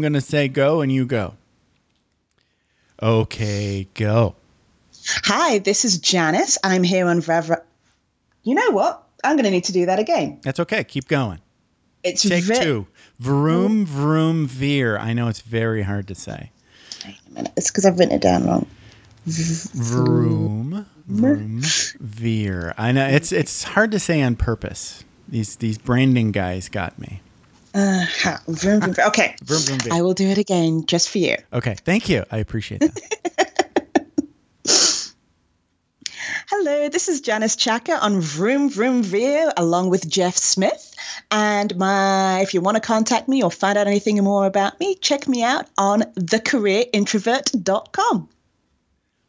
going to say go and you go. Okay, go. Hi, this is Janice. I'm here on Rev. You know what? I'm going to need to do that again. That's okay. Keep going. It's Take ve- two. Vroom, vroom, veer. I know it's very hard to say. Wait a minute. It's because I've written it down wrong. Vroom, vroom, veer. I know it's it's hard to say on purpose. These these branding guys got me. Uh, ha, vroom, vroom, vroom. Okay. Vroom, vroom, veer. I will do it again just for you. Okay, thank you. I appreciate that. Hello, this is Janice Chaka on Vroom Vroom Veer along with Jeff Smith. And my if you want to contact me or find out anything more about me, check me out on thecareerintrovert.com.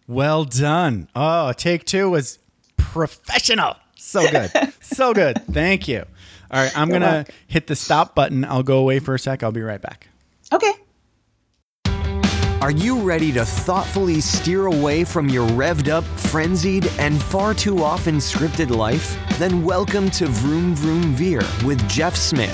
well done. Oh, take two was professional. So good. so good. Thank you. All right, I'm going to hit the stop button. I'll go away for a sec. I'll be right back. Okay. Are you ready to thoughtfully steer away from your revved up, frenzied, and far too often scripted life? Then welcome to Vroom Vroom Veer with Jeff Smith,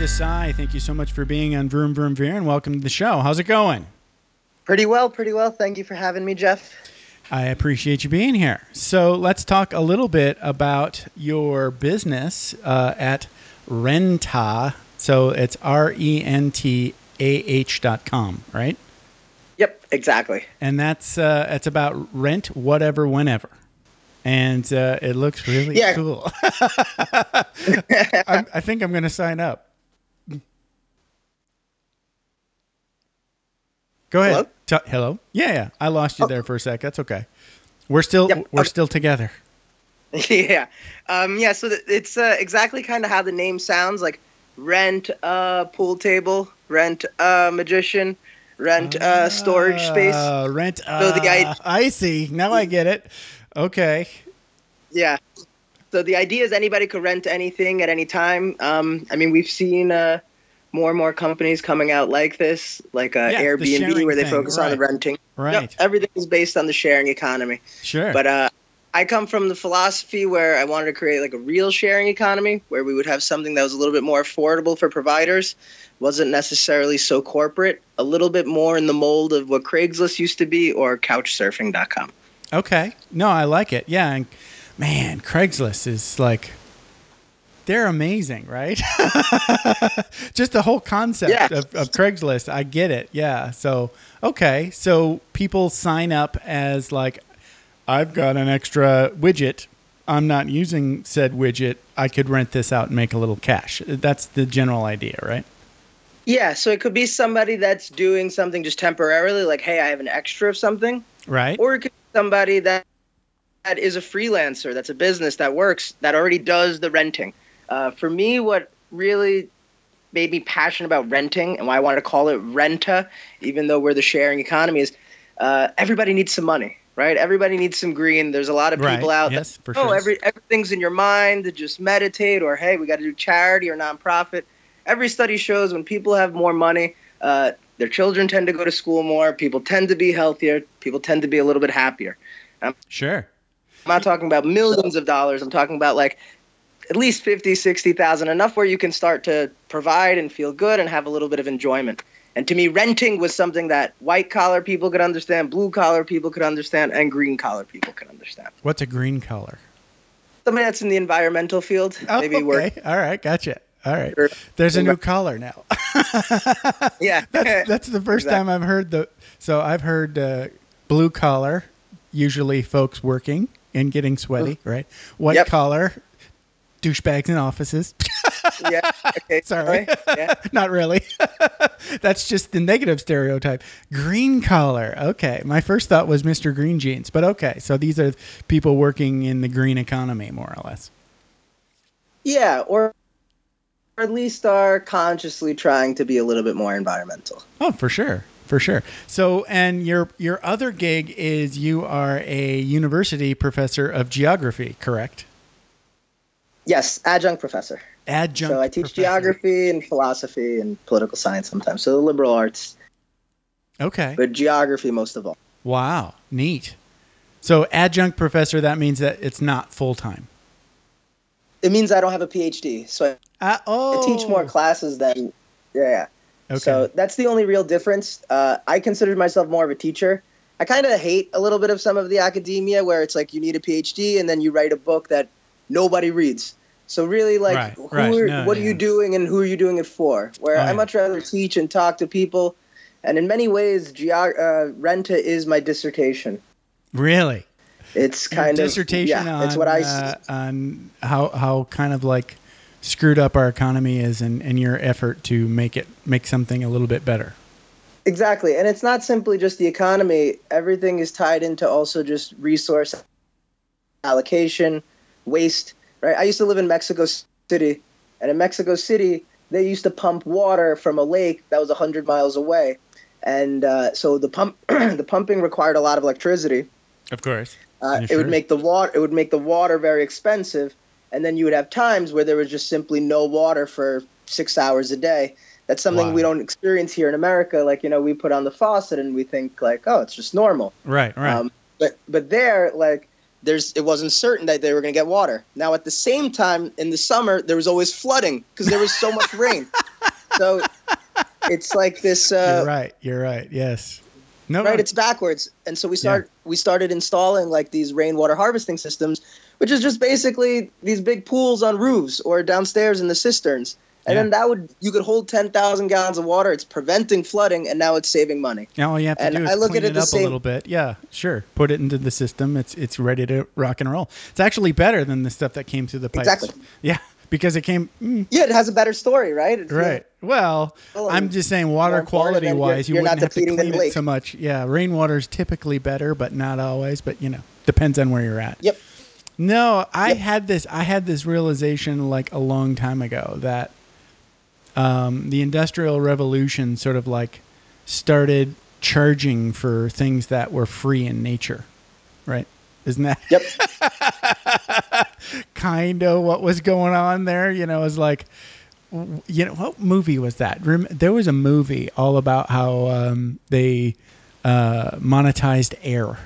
Desai, thank you so much for being on Vroom Vroom Veer and welcome to the show. How's it going? Pretty well, pretty well. Thank you for having me, Jeff. I appreciate you being here. So let's talk a little bit about your business uh, at Renta. So it's R E N T A H dot com, right? Yep, exactly. And that's uh, it's about rent whatever whenever. And uh, it looks really Yeah. cool. I, I think I'm going to sign up. Go ahead. Hello? T- hello. Yeah, yeah. I lost you there for a sec. That's okay. We're still Yep. we're Okay. still together. yeah, um, yeah. So th- it's uh, exactly kind of how the name sounds. Like rent a pool table, rent a magician, rent a storage space. Uh, rent. So Uh, the i- I see. Now I get it. Okay. Yeah. So the idea is anybody could rent anything at any time. Um, I mean, we've seen uh, more and more companies coming out like this, like uh, Yeah, the Airbnb, where they thing, focus on the renting. Right. Yep, everything is based on the sharing economy. Sure. But uh, I come from the philosophy where I wanted to create like a real sharing economy where we would have something that was a little bit more affordable for providers, wasn't necessarily so corporate, a little bit more in the mold of what Craigslist used to be or couchsurfing.com. Okay. No, I like it. Yeah. And man, Craigslist is like, they're amazing, right? Just the whole concept Yeah. of, of Craigslist. I get it. Yeah. So, okay. So people sign up as like, I've got an extra widget. I'm not using said widget. I could rent this out and make a little cash. That's the general idea, right? Yeah, so it could be somebody that's doing something just temporarily, like, hey, I have an extra of something. Right. Or it could be somebody that that is a freelancer, that's a business that works, that already does the renting. Uh, for me, what really made me passionate about renting and why I wanted to call it renta, even though we're the sharing economy, is uh, everybody needs some money, right? Everybody needs some green. There's a lot of Right, people out yes, for that, oh, sure. every, everything's in your mind to just meditate, or hey, we got to do charity or nonprofit. Every study shows when people have more money, uh, their children tend to go to school more, people tend to be healthier, people tend to be a little bit happier. Sure. I'm not talking about millions of dollars. I'm talking about like at least 50, 60,000, enough where you can start to provide and feel good and have a little bit of enjoyment. And to me, renting was something that white collar people could understand, blue collar people could understand, and green collar people could understand. What's a green collar? Something that's in the environmental field, Oh, maybe work. okay. All right. Gotcha. All right. There's a new collar now. Yeah. that's that's the first Exactly. time I've heard the. So I've heard uh, blue collar, usually folks working and getting sweaty, right? White Yep. collar, douchebags in offices. yeah. Okay. Sorry, Yeah. not really. that's just the negative stereotype. Green collar. Okay, my first thought was Mr. Green Jeans, but okay. So these are people working in the green economy, more or less. Yeah. Or, or at least are consciously trying to be a little bit more environmental. Oh, for sure. for sure. So, and your your other gig is you are a university professor of geography, correct? Yes, adjunct professor. Adjunct. so I teach professor. geography and philosophy and political science sometimes. So the liberal arts, Okay. but geography most of all. Wow, neat. So adjunct professor, that means that it's not full time. It means I don't have a PhD, so Uh, I, oh, I teach more classes than yeah. yeah. Okay. So that's the only real difference. Uh, I consider myself more of a teacher. I kind of hate a little bit of some of the academia where it's like you need a PhD and then you write a book that nobody reads. So really, like, Right, who right. are, No, what are you doing and who are you doing it for? Where Oh, I yeah. much rather teach and talk to people. And in many ways, geog- uh, Renta is my dissertation. really, It's Your kind of dissertation yeah. on it's what I uh, on how how kind of like screwed up our economy is, and, and your effort to make it make something a little bit better. Exactly. And it's not simply just the economy, everything is tied into also just resource allocation, waste, right? I used to live in Mexico City, and in Mexico City, they used to pump water from a lake that was 100 miles away. And uh, so the pump the pumping required a lot of electricity. Of course. Uh, It would make the water it would make the water very expensive, and then you would have times where there was just simply no water for six hours a day. That's something Wow. we don't experience here in America. Like you know, we put on the faucet and we think like, oh, it's just normal. Right. Right. Um, but but there, like, there's it wasn't certain that they were going to get water. Now at the same time, in the summer, there was always flooding because there was so much rain. So it's like this. Uh, you're right. You're right. Yes. No. right no. it's backwards and so we start we started installing like these rainwater harvesting systems which is just basically these big pools on roofs or downstairs in the cisterns and Yeah. then that would you could hold 10,000 gallons of water it's preventing flooding and now it's saving money Now all you have to and do is I look clean at it it up same- a little bit. Yeah, sure. Put it into the system. It's it's ready to rock and roll. It's actually better than the stuff that came through the pipes. Exactly. Yeah, because it came mm, yeah it has a better story right It's, right. Well, Well, I'm just saying, water quality and you're- wise, you you're not wouldn't have to clean it lake. so much. Yeah, rainwater is typically better, but not always. But you know, depends on where you're at. Yep. No, I Yep. had this. I had this realization like a long time ago that um, the industrial revolution sort of like started charging for things that were free in nature, right? Isn't that yep kind of what was going on there? You know, it was like, you know, what movie was that? There was a movie all about how um, they uh, monetized air.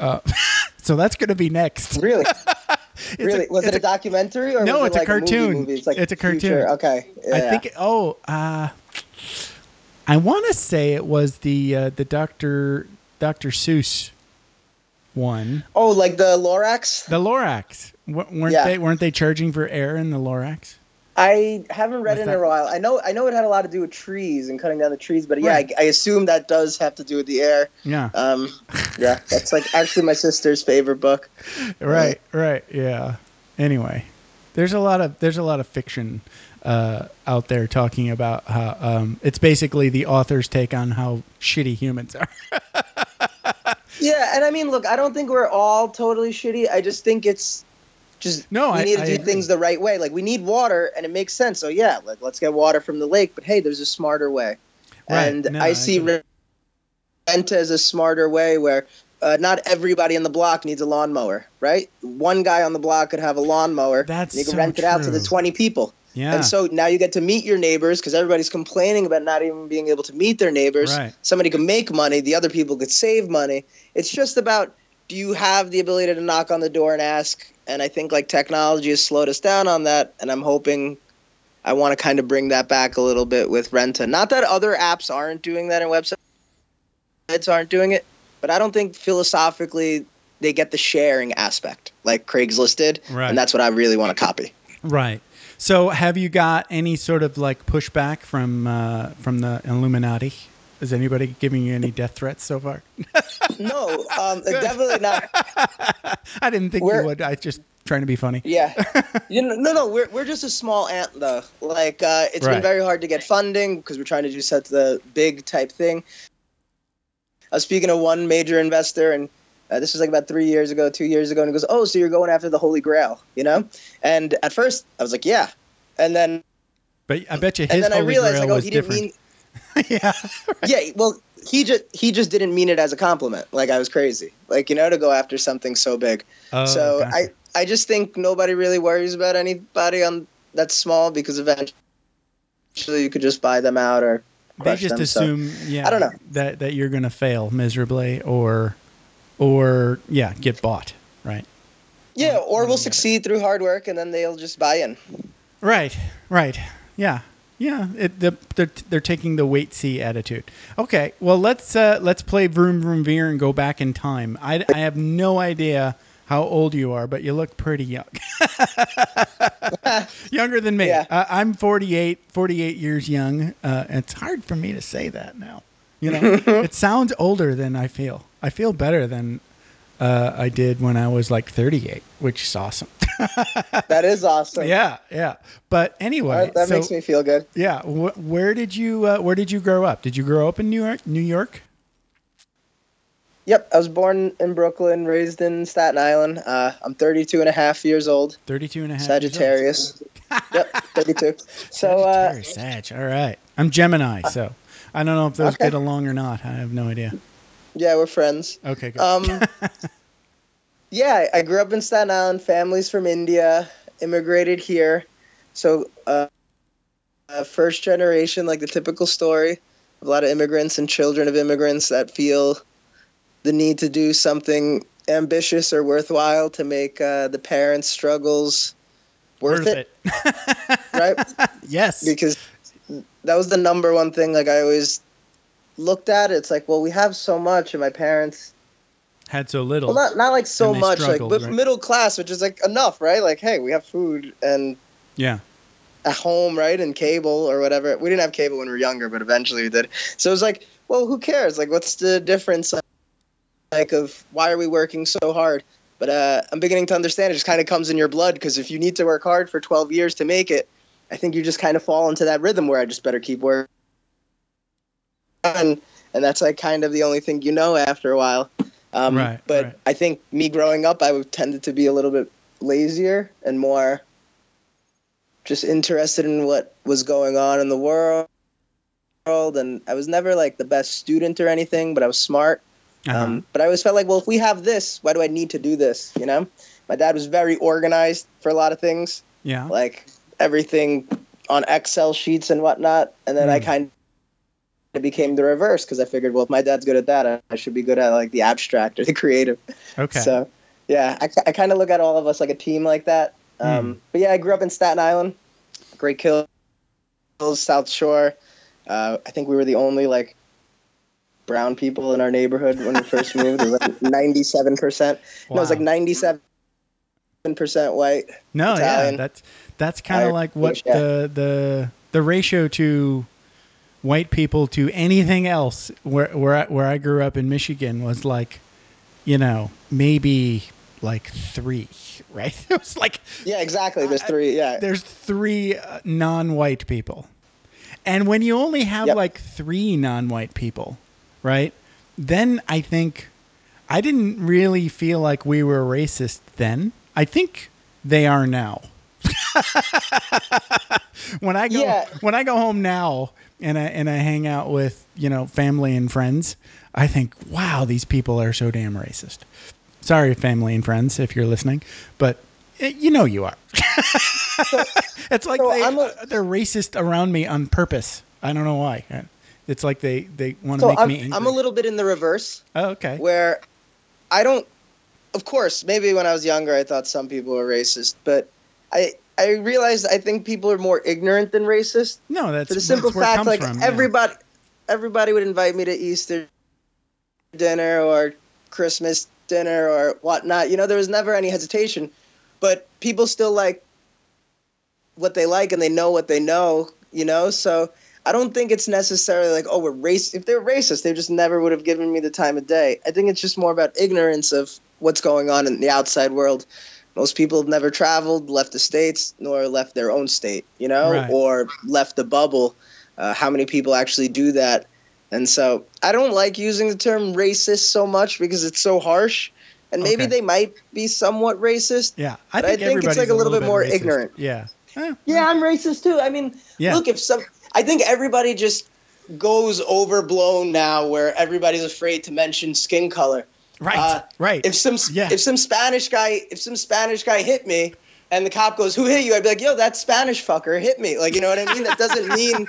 Uh, so that's going to be next. really It's a- really was it a, documentary or No, it's it a like movie cartoon. movie? it's like It's a cartoon. future- okay I think. Oh, uh, I want to say it was the uh, the Doctor Doctor Seuss one, oh like the Lorax the Lorax. W- weren't Yeah. they weren't they charging for air in the Lorax? I haven't read Was it in that- a while. I know I know it had a lot to do with trees and cutting down the trees, but yeah, Right. I, I assume that does have to do with the air. Yeah. Um, yeah, that's like actually my sister's favorite book. right. Right. Yeah. Anyway, there's a lot of there's a lot of fiction uh, out there talking about how um, it's basically the author's take on how shitty humans are. Yeah, and I mean, look, I don't think we're all totally shitty. I just think it's just No, we I- need to I do agree. things the right way. Like we need water, and it makes sense. So yeah, like let's get water from the lake. But hey, there's a smarter way, Right. and No, I I see rent as a smarter way where. Uh, not everybody in the block needs a lawnmower, right? One guy on the block could have a lawnmower. That's and you can so rent it out to the 20 people. Yeah. And so now you get to meet your neighbors because everybody's complaining about not even being able to meet their neighbors. Right. Somebody can make money, the other people could save money. It's just about do you have the ability to knock on the door and ask? And I think like technology has slowed us down on that. And I'm hoping I want to kind of bring that back a little bit with Renta. Not that other apps aren't doing that and websites aren't doing it, but I don't think philosophically they get the sharing aspect like Craigslist did. Right. And that's what I really want to copy. Right. So, have you got any sort of like pushback from uh, from the Illuminati? Is anybody giving you any death threats so far? No, um, definitely not. I didn't think We're- you would. I just trying to be funny. Yeah, you know, no, no, we're we're just a small ant though. Like uh, it's Right. been very hard to get funding because we're trying to do such the big type thing. I was speaking to one major investor, and uh, this was like about three years ago, two years ago, and he goes, "Oh, so you're going after the Holy Grail, you know?" And at first, I was like, "Yeah," and then But I bet you and his holy realized grail like, oh, was he didn't different. mean. yeah. yeah, well, he just he just didn't mean it as a compliment. Like I was crazy. Like you know, to go after something so big. Oh, so. I I just think nobody really worries about anybody on that's small because eventually you could just buy them out or they just them, so- assume yeah I don't know. that that you're gonna fail miserably or or yeah get bought right yeah, or we'll succeed through hard work and then they'll just buy in. right right yeah yeah it, the, they're, they're taking the wait see attitude. Okay well let's uh let's play vroom vroom veer and go back in time. I, I have no idea how old you are but you look pretty young. Younger than me. Yeah. I, i'm 48 48 years young. Uh, it's hard for me to say that now you know? It sounds older than i feel. I feel better than uh, i did when i was like 38 which is awesome That is awesome. yeah yeah but anyway That, that so- makes me feel good. yeah wh- where did you uh, where did you grow up did you grow up in new york new york Yep, I was born in Brooklyn, raised in Staten Island. Uh, I'm 32 and a half years old. 32 and a half. Sagittarius. yep, 32. So, uh, Sag. All right. I'm Gemini, so I don't know if those Okay. get along or not. I have no idea. yeah, we're friends. Okay, good. Um, yeah, I grew up in Staten Island. Families from India immigrated here, so uh, uh, first generation, like the typical story. Of a lot of immigrants and children of immigrants that feel the need to do something ambitious or worthwhile to make uh, the parents' struggles worth, it, right? yes. because that was the number one thing like i always looked at it it's like well we have so much and my parents Had so little. well not, not like so much like but right? middle class which is like enough right? Like hey we have food and yeah. a home right and cable or whatever. We didn't have cable when we were younger but eventually we did. So it was like well who cares? Like what's the difference like of why are we working so hard? But uh, i'm beginning to understand. It just kind of comes in your blood because if you need to work hard for 12 years to make it i think you just kind of fall into that rhythm where i just better keep working. And, and that's like kind of the only thing you know after a while um, Right, but right. i think me growing up i tended to be a little bit lazier and more just interested in what was going on in the world and i was never like the best student or anything but i was smart Uh-huh. um, but i always felt like well if we have this why do i need to do this you know my dad was very organized for a lot of things yeah. like everything on excel sheets and whatnot and then i Hmm. kind of became the reverse because i figured well if my dad's good at that I- should be good at like the abstract or the creative Okay. so, yeah, I, I kind of look at all of us like a team like that. Um, Hmm. But yeah, I grew up in Staten Island, Great Kills, South Shore. Uh, I think we were the only like brown people in our neighborhood when we first moved. It was like ninety-seven percent. No, it was like ninety-seven percent white. no, yeah. That's that's kind of like what yeah. the the the ratio to white people to anything else where where I, where I grew up in Michigan was like, you know, maybe like 3, right? It was like Yeah, exactly. There's three. Yeah, there's three uh, non-white people and when you only have Yep. like three non-white people right then i think i didn't really feel like we were racist then i think they are now when i go Yeah. when i go home now and i and i hang out with you know family and friends i think wow these people are so damn racist sorry family and friends if you're listening but eh, you know you are it's like so they, I'm a- uh, they're racist around me on purpose. I don't know why. It's like they, they want to so make I'm, me angry. I'm a little bit in the reverse. oh, okay. where I don't. Of course, maybe when I was younger, I thought some people were racist, but I I realized I think people are more ignorant than racist. No, that's For the simple fact, like from, yeah. everybody, everybody would invite me to Easter dinner or Christmas dinner or whatnot. You know, there was never any hesitation, but people still like what they like and they know what they know. You know, so I don't think it's necessarily like, oh, we're race. If they're racist, they just never would have given me the time of day. I think it's just more about ignorance of what's going on in the outside world. Most people have never traveled, left the states, nor left their own state, you know, Right. or left the bubble. Uh, how many people actually do that? And so I don't like using the term racist so much because it's so harsh. And maybe Okay. they might be somewhat racist. yeah, I but I think, think it's, everybody's like, a little bit more racist. ignorant. Yeah. Eh, Yeah, I'm racist too. I mean, Yeah. look, if some, I think everybody just goes overblown now, where everybody's afraid to mention skin color. Right. Uh, right. If some Yeah. if some Spanish guy if some Spanish guy hit me and the cop goes, "Who hit you?" I'd be like, "Yo, that Spanish fucker hit me." Like, you know what I mean? That doesn't mean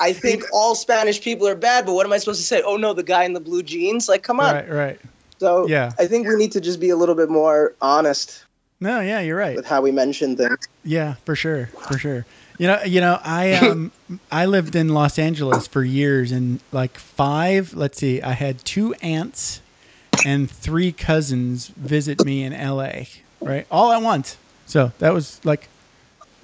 I think all Spanish people are bad. But what am I supposed to say? Oh no, the guy in the blue jeans. Like, come on. right. Right. So Yeah. I think we need to just be a little bit more honest No. Yeah. You're right. with how we mention things. Yeah, for sure, for sure. You know, you know, I um, I lived in Los Angeles for years, and like five. Let's see, I had two aunts and three cousins visit me in L.A. Right, all at once. So that was like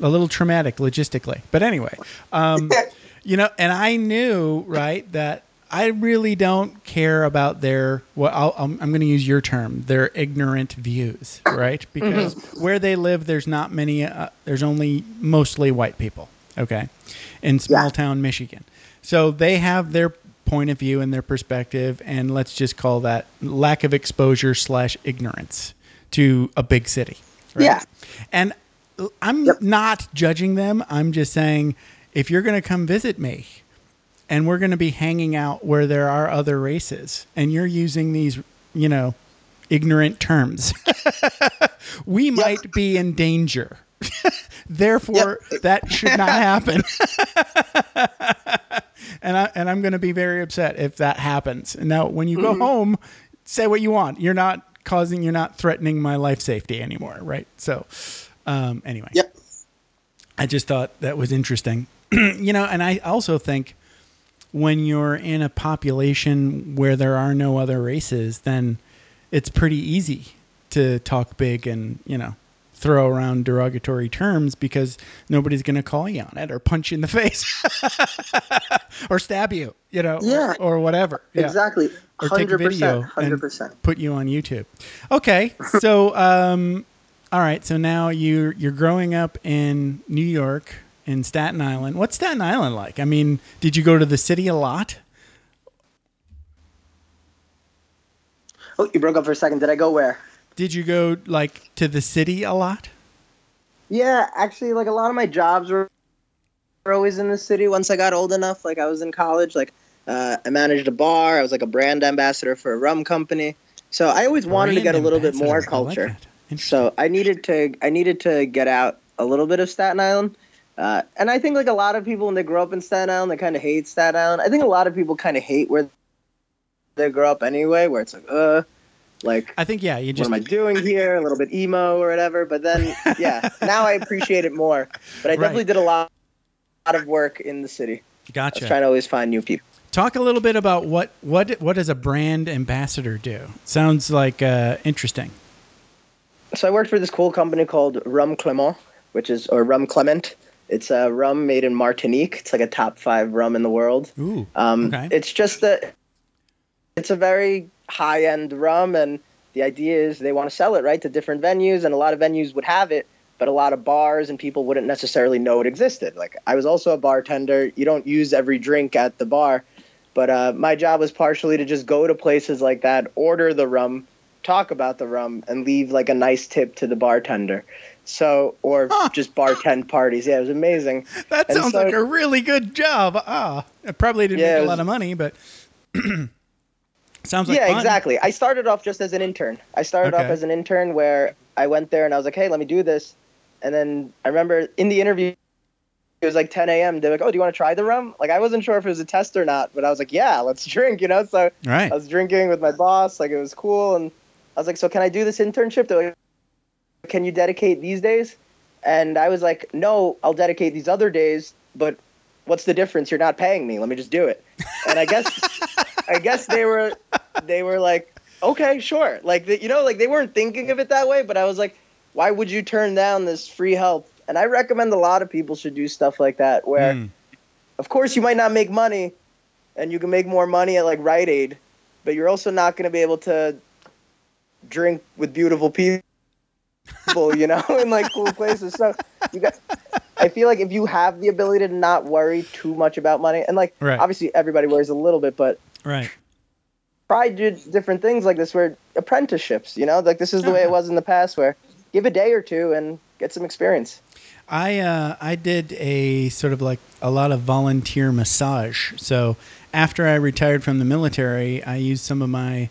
a little traumatic logistically, but anyway, um, you know, and I knew right that I really don't care about their well, I'll, I'm, I'm going to use your term, their ignorant views, right? Because where they live, there's not many. Uh, there's only mostly white people. Okay, in small Yeah. town Michigan, so they have their point of view and their perspective, and let's just call that lack of exposure slash ignorance to a big city. right? Yeah. And I'm Yep. not judging them. I'm just saying if you're going to come visit me and we're going to be hanging out where there are other races and you're using these, you know, ignorant terms, we might be in danger. Therefore, that should not happen. and I and I'm going to be very upset if that happens. And now when you go Mm-hmm. home, say what you want. You're not causing you're not threatening my life safety anymore, right? So, um anyway. Yep. I just thought that was interesting. you know, and I also think when you're in a population where there are no other races, then it's pretty easy to talk big and, you know, throw around derogatory terms because nobody's going to call you on it or punch you in the face or stab you, you know, Yeah. or, or whatever. Yeah Exactly. or take a Hundred video percent. Hundred and percent. put you on YouTube. Okay, so um, all right, so now you you're growing up in New York in Staten Island. What's Staten Island like? I mean, did you go to the city a lot? Oh, you broke up for a second. Did I go where? Did you go like to the city a lot? Yeah, actually, like a lot of my jobs were, always in the city. Once I got old enough, like I was in college, like uh, I managed a bar. I was like a brand ambassador for a rum company. So I always wanted to get a little bit more ambassador. I like culture. So I needed to I needed to get out a little bit of Staten Island. Uh, and I think like a lot of people when they grow up in Staten Island, they kind of hate Staten Island. I think a lot of people kind of hate where they grow up anyway, where it's like, uh, like I think yeah, you just what am I doing here? A little bit emo or whatever. But then, yeah, now I appreciate it more. But I Right. definitely did a lot, lot of work in the city. I was gotcha. trying to always find new people. Talk a little bit about what what what does a brand ambassador do? Sounds like uh, interesting. So I worked for this cool company called Rum Clement, which is or Rum Clement. It's a rum made in Martinique. It's like a top five rum in the world. Ooh, Um, okay. It's just that it's a very high end rum, and the idea is they want to sell it right to different venues, and a lot of venues would have it, but a lot of bars and people wouldn't necessarily know it existed. Like I was also a bartender. You don't use every drink at the bar, but uh, my job was partially to just go to places like that, order the rum, talk about the rum, and leave like a nice tip to the bartender. So, or just bartend parties. Yeah, it was amazing. That And sounds so- like a really good job. Ah, I probably didn't Yeah, make a was- lot of money, but sounds like yeah, fun. exactly. I started off just as an intern. I started off as an intern where I went there and I was like, hey, let me do this. And then I remember in the interview, it was like 10 a.m. They're like, oh, do you want to try the rum? Like, I wasn't sure if it was a test or not, but I was like, yeah, let's drink, you know? So Right. I was drinking with my boss. Like, it was cool. And I was like, so can I do this internship? They're like, can you dedicate these days? And I was like, no, I'll dedicate these other days, but what's the difference? You're not paying me. Let me just do it. And I guess, I guess they were, they were like, okay, sure. Like, the, you know, like they weren't thinking of it that way, but I was like, why would you turn down this free help? And I recommend a lot of people should do stuff like that where, Mm. of course, you might not make money and you can make more money at like Rite Aid, but you're also not going to be able to drink with beautiful people, you know, in like cool places. So you got, I feel like if you have the ability to not worry too much about money, and like Right. obviously everybody worries a little bit, but Right. try do different things like this where apprenticeships, you know, like this is the way Uh-huh. it was in the past where give a day or two and get some experience. I uh, I did a sort of like a lot of volunteer massage. So after I retired from the military, I used some of my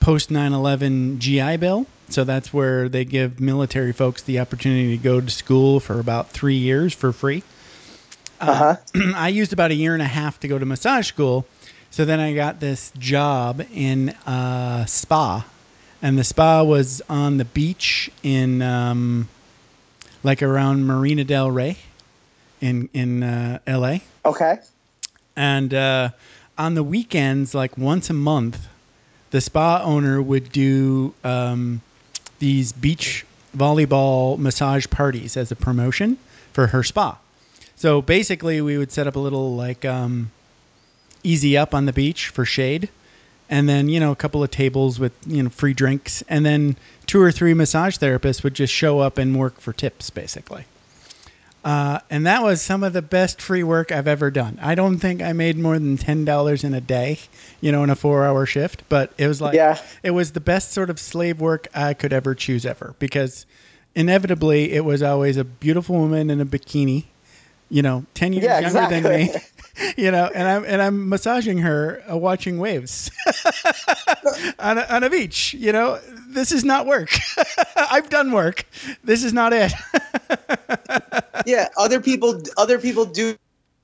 post 9/11 GI Bill. So that's where they give military folks the opportunity to go to school for about three years for free. Uh huh. I used about a year and a half to go to massage school. So then I got this job in a spa, and the spa was on the beach in um, like around Marina Del Rey in in uh, L.A. Okay. And uh, on the weekends, like once a month, the spa owner would do um, these beach volleyball massage parties as a promotion for her spa. So basically, we would set up a little like um, easy up on the beach for shade, and then you know a couple of tables with you know free drinks, and then two or three massage therapists would just show up and work for tips, basically. Uh, and that was some of the best free work I've ever done. I don't think I made more than ten dollars in a day, you know, in a four-hour shift. But it was like, Yeah. it was the best sort of slave work I could ever choose ever because inevitably it was always a beautiful woman in a bikini, you know, ten years Yeah, younger than me, you know, and I'm and I'm massaging her, uh, watching waves on a, on a beach. You know, this is not work. I've done work. This is not it. yeah, other people other people do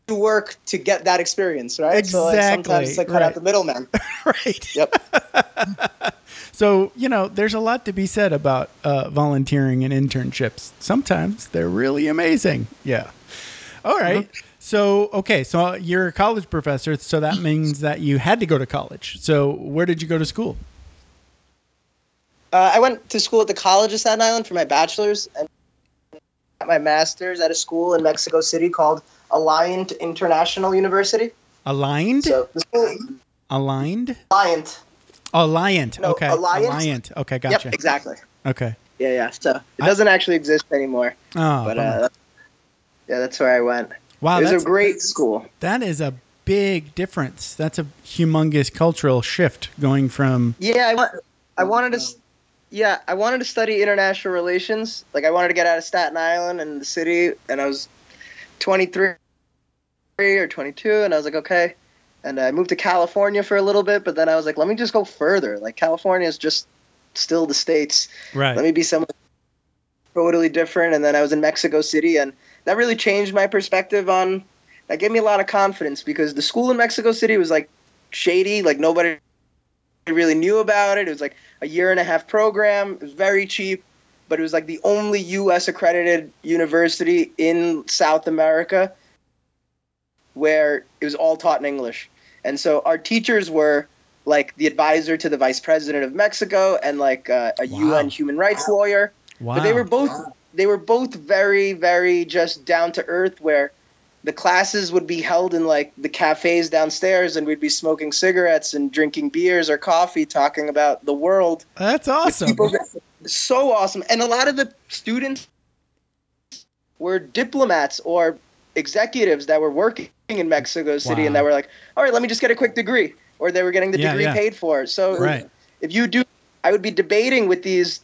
work to get that experience, right? So like Exactly, sometimes it's like cut right. out the middleman. right. Yep. So, you know, there's a lot to be said about uh, volunteering and internships. Sometimes they're really amazing. Yeah. All right. So, okay. So you're a college professor. So that means that you had to go to college. So, where did you go to school? Uh, I went to school at the College of Staten Island for my bachelor's and my master's at a school in Mexico City called Alliant International University. Aligned? So the school Aligned? Alliant. Alliant. No, okay. Alliant. Alliant. Okay. Gotcha. Yep, exactly. Okay. Yeah, yeah. So it I- doesn't actually exist anymore. Oh, But uh, yeah, that's where I went. wow. it was That's, a great school. that is a big difference. That's a humongous cultural shift going from. Yeah, I, wa- I wanted to. Yeah, I wanted to study international relations. Like I wanted to get out of Staten Island and the city, and I was 23 or 22, and I was like, okay. And I moved to California for a little bit, but then I was like, let me just go further. Like California is just still the states. Right. Let me be someone totally different. And then I was in Mexico City, and that really changed my perspective on. That gave me a lot of confidence because the school in Mexico City was like shady. Like nobody really knew about it. It was like a year and a half program. It was very cheap, but it was like the only U.S. accredited university in South America where it was all taught in English. And so our teachers were like the advisor to the vice president of Mexico and like uh, a Wow. UN human rights lawyer. wow. But they were both they were both very very just down to earth where the classes would be held in like the cafes downstairs and we'd be smoking cigarettes and drinking beers or coffee talking about the world That's awesome. so awesome and a lot of the students were diplomats or executives that were working in Mexico City Wow. and that were like all right let me just get a quick degree or they were getting the Yeah, degree yeah. paid for so Right. if you do i would be debating with these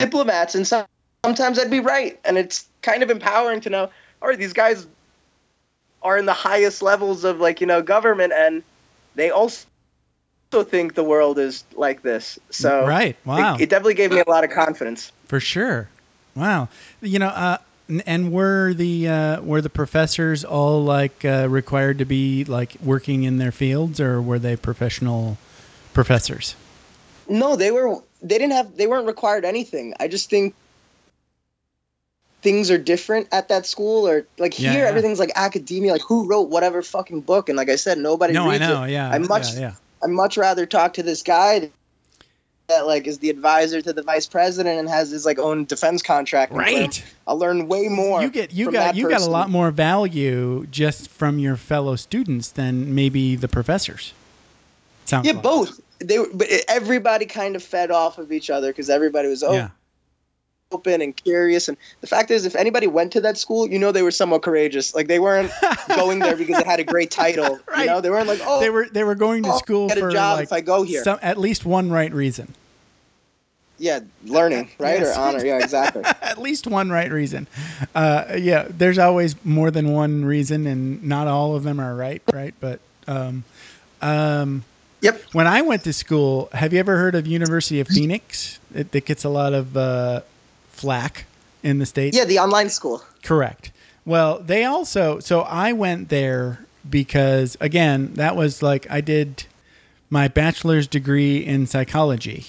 diplomats and some, sometimes i'd be right and it's kind of empowering to know all right these guys are in the highest levels of like you know government and they also think the world is like this so Right. Wow. it, it definitely gave me a lot of confidence For sure. Wow. You know, uh, and were the uh, were the professors all like uh, required to be like working in their fields, or were they professional professors? No, they were. They didn't have. They weren't required anything. I just think things are different at that school, or like Yeah, here, yeah. everything's like academia. Like who wrote whatever fucking book? And like I said, nobody. No, I know. It. Yeah. I much. yeah. I much rather talk to this guy that like is the advisor to the vice president and has his like own defense contract. Right. I'll learn way more. You get you got you got a lot more value just from your fellow students than maybe the professors. Sounds Yeah, like. both. They were, but everybody kind of fed off of each other because everybody was oh, Yeah. open and curious. And the fact is, if anybody went to that school, you know they were somewhat courageous. Like they weren't going there because they had a great title. Right. You know, they weren't like, oh, They were they were going to I'll school get a for job like if I go here. some, at least one right reason. yeah, learning, right? Yes. Or honor. Yeah, exactly. At least one right reason. Uh, yeah, there's always more than one reason, and not all of them are right, right? But um, um, yep. when I went to school, have you ever heard of University of Phoenix? It, it gets a lot of uh, flack in the states. Yeah, the online school. Correct. Well, they also so I went there because again, that was like I did my bachelor's degree in psychology.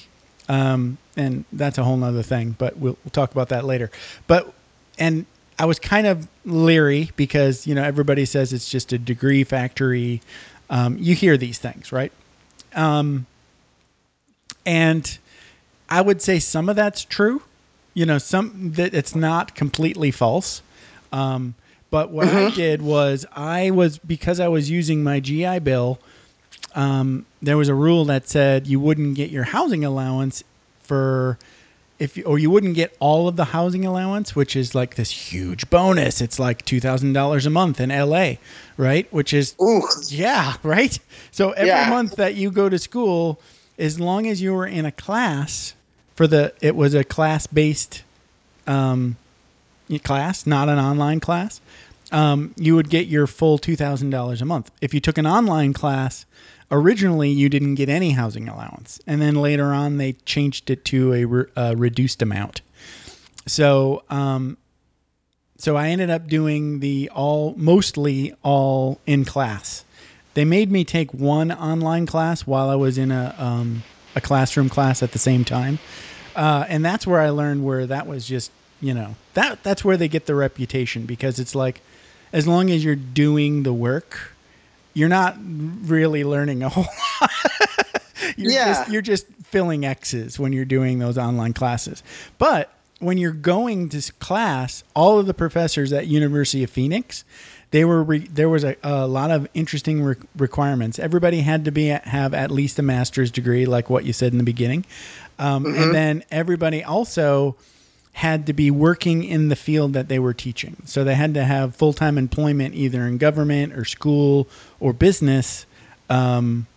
Um, and that's a whole nother thing, but we'll, we'll talk about that later. But and I was kind of leery because you know everybody says it's just a degree factory. Um, you hear these things, right? Um, and I would say some of that's true. You know, some that it's not completely false. Um, but what I did was I was because I was using my GI Bill. Um, there was a rule that said you wouldn't get your housing allowance for if you, or you wouldn't get all of the housing allowance, which is like this huge bonus. It's like two thousand dollars a month in LA, right? Which is Ooh. yeah, right. So every Yeah. month that you go to school, as long as you were in a class for the, it was a class based um, class, not an online class. Um, you would get your full two thousand dollars a month. If you took an online class, originally you didn't get any housing allowance, and then later on they changed it to a, re- a reduced amount. So, um, so I ended up doing the all mostly all in class. They made me take one online class while I was in a um, a classroom class at the same time, uh, and that's where I learned where that was just you know that that's where they get the reputation because it's like as long as you're doing the work, you're not really learning a whole lot. you're Yeah. just you're just filling X's when you're doing those online classes. But when you're going to class, all of the professors at University of Phoenix, they were re- there was a, a lot of interesting re- requirements. Everybody had to be have at least a master's degree, like what you said in the beginning, um, and then everybody also had to be working in the field that they were teaching. So they had to have full time employment either in government or school or business. Um,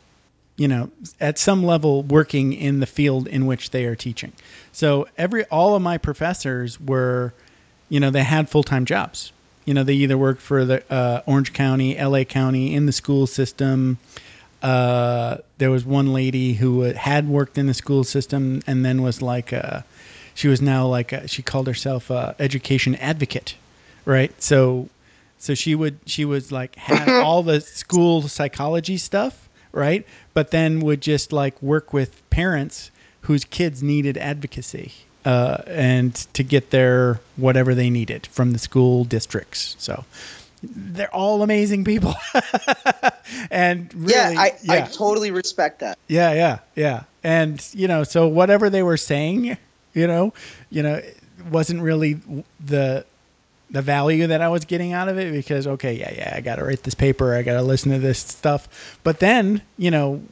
you know, at some level working in the field in which they are teaching. So every all of my professors were, you know, they had full time jobs. You know, they either worked for the uh, Orange County, LA County, in the school system. Uh, there was one lady who had worked in the school system and then was like, a, she was now like, a, she called herself a education advocate, right? So, so she would, she was like had all the school psychology stuff, right? But then would just like work with parents whose kids needed advocacy uh, and to get their whatever they needed from the school districts. So they're all amazing people. and really, yeah, I, I totally respect that. Yeah, yeah, yeah. And you know, so whatever they were saying, you know, you know, it wasn't really the the value that I was getting out of it because okay, yeah, yeah, I got to write this paper, I got to listen to this stuff. But then, you know,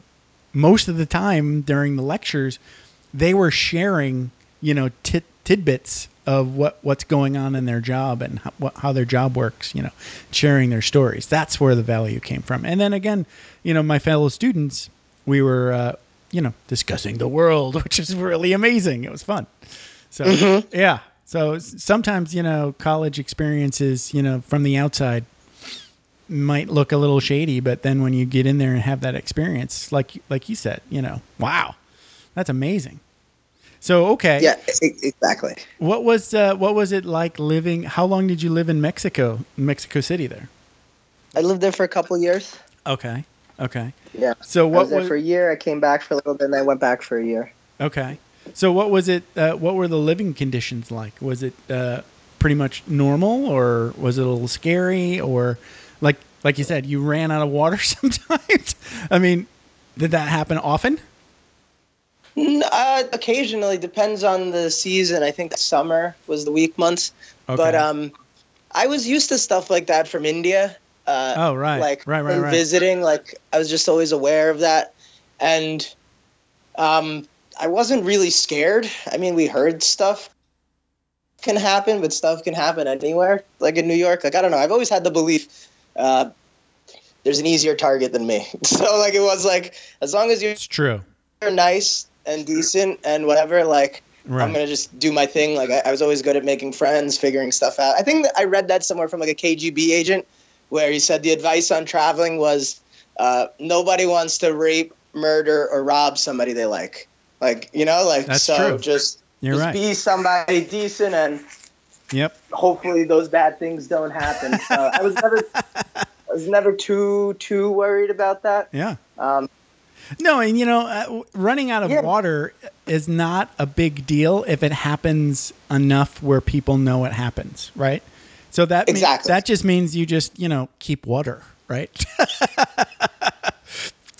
most of the time during the lectures, they were sharing, you know, tit- tidbits of what what's going on in their job and how, what, how their job works, you know, sharing their stories. That's where the value came from. And then again, you know, my fellow students, we were, uh, you know, discussing the world, which is really amazing. It was fun. So yeah. So sometimes you know, college experiences, you know, from the outside might look a little shady, but then when you get in there and have that experience, like like you said, you know, wow, that's amazing. So okay, Yeah, exactly. what was uh, what was it like living? How long did you live in Mexico, Mexico City? There. I lived there for a couple years. Okay. Okay. Yeah. So I what was there was for a year. I came back for a little bit, and I went back for a year. okay? So what was it? Uh, what were the living conditions like? Was it uh, pretty much normal, or was it a little scary, or like like you said, you ran out of water sometimes? I mean, did that happen often? Uh, occasionally, depends on the season. I think summer was the weak months. Okay. But um, I was used to stuff like that from India. Uh, Oh, right. Like Right, right, right. visiting, like I was just always aware of that, and um, I wasn't really scared. I mean, we heard stuff can happen, but stuff can happen anywhere. Like in New York, like I don't know. I've always had the belief. Uh, there's an easier target than me. So like it was like as long as you're It's true. are nice and decent and whatever, like Right. I'm gonna just do my thing. Like I, I was always good at making friends, figuring stuff out. I think that I read that somewhere from like a KGB agent, where he said the advice on traveling was uh, nobody wants to rape, murder, or rob somebody they like. Like you know, like That's so true. just You're just right. be somebody decent and Yep. hopefully those bad things don't happen. So I was never I was never too too worried about that. Yeah. Um, No, and you know, uh, running out of Yeah. water is not a big deal if it happens enough where people know it happens, right? So that mean- Exactly. that just means you just you know keep water, right?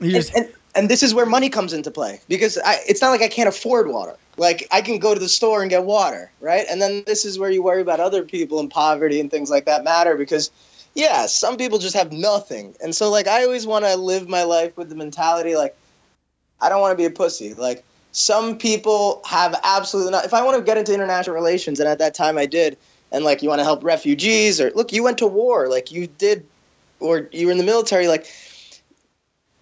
you and, and, and this is where money comes into play because I, it's not like I can't afford water. Like I can go to the store and get water, right? And then this is where you worry about other people in poverty and things like that matter because, yeah, some people just have nothing, and so like I always want to live my life with the mentality like I don't want to be a pussy. Like some people have absolutely not. If I want to get into international relations, and at that time I did, and like you want to help refugees or look, you went to war, like you did, or you were in the military, like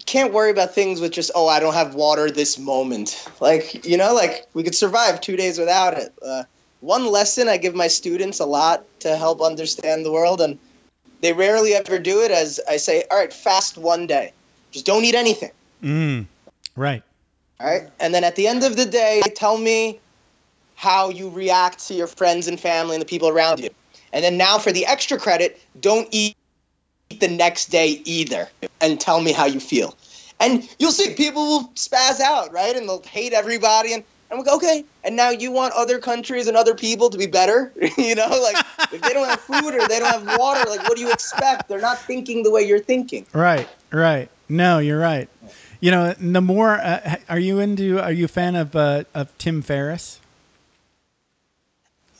can't worry about things with just oh I don't have water this moment. Like you know, like we could survive two days without it. Uh, one lesson I give my students a lot to help understand the world, and they rarely ever do it. As I say, all right, fast one day, just don't eat anything. mm, right. All right. And then at the end of the day, they tell me how you react to your friends and family and the people around you. And then now for the extra credit, don't eat the next day either and tell me how you feel. And you'll see people will spaz out, right? And they'll hate everybody. And I'm like, okay. And now you want other countries and other people to be better? you know, like if they don't have food or they don't have water, like what do you expect? They're not thinking the way you're thinking. Right, right. No, you're right. You know, the more uh, are you into? Are you a fan of uh, of Tim Ferriss?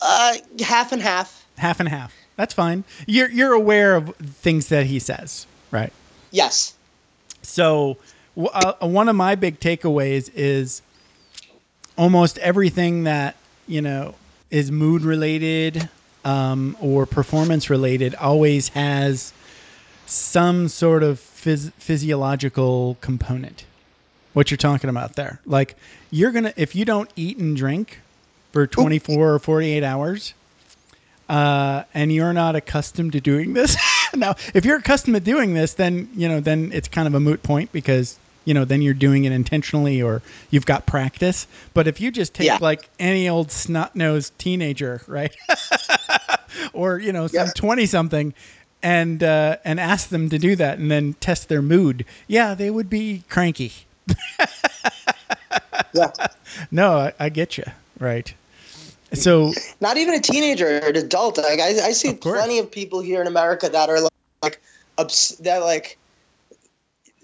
Uh, half and half. Half and half. That's fine. You're you're aware of things that he says, right? Yes. So, uh, one of my big takeaways is almost everything that you know is mood related um, or performance related always has some sort of phys- physiological component. What you're talking about there, like you're gonna if you don't eat and drink for 24 or 48 hours, uh, and you're not accustomed to doing this. now, if you're accustomed to doing this, then you know, then it's kind of a moot point because you know, then you're doing it intentionally or you've got practice. But if you just take Yeah. like any old snot nosed teenager, right, or you know, some Yes. twenty something, and uh, and ask them to do that and then test their mood, yeah, they would be cranky. Yeah. No, I, I get you, right? So not even a teenager or an adult. Like I, I see Of plenty of people here in America that are like, ups, that like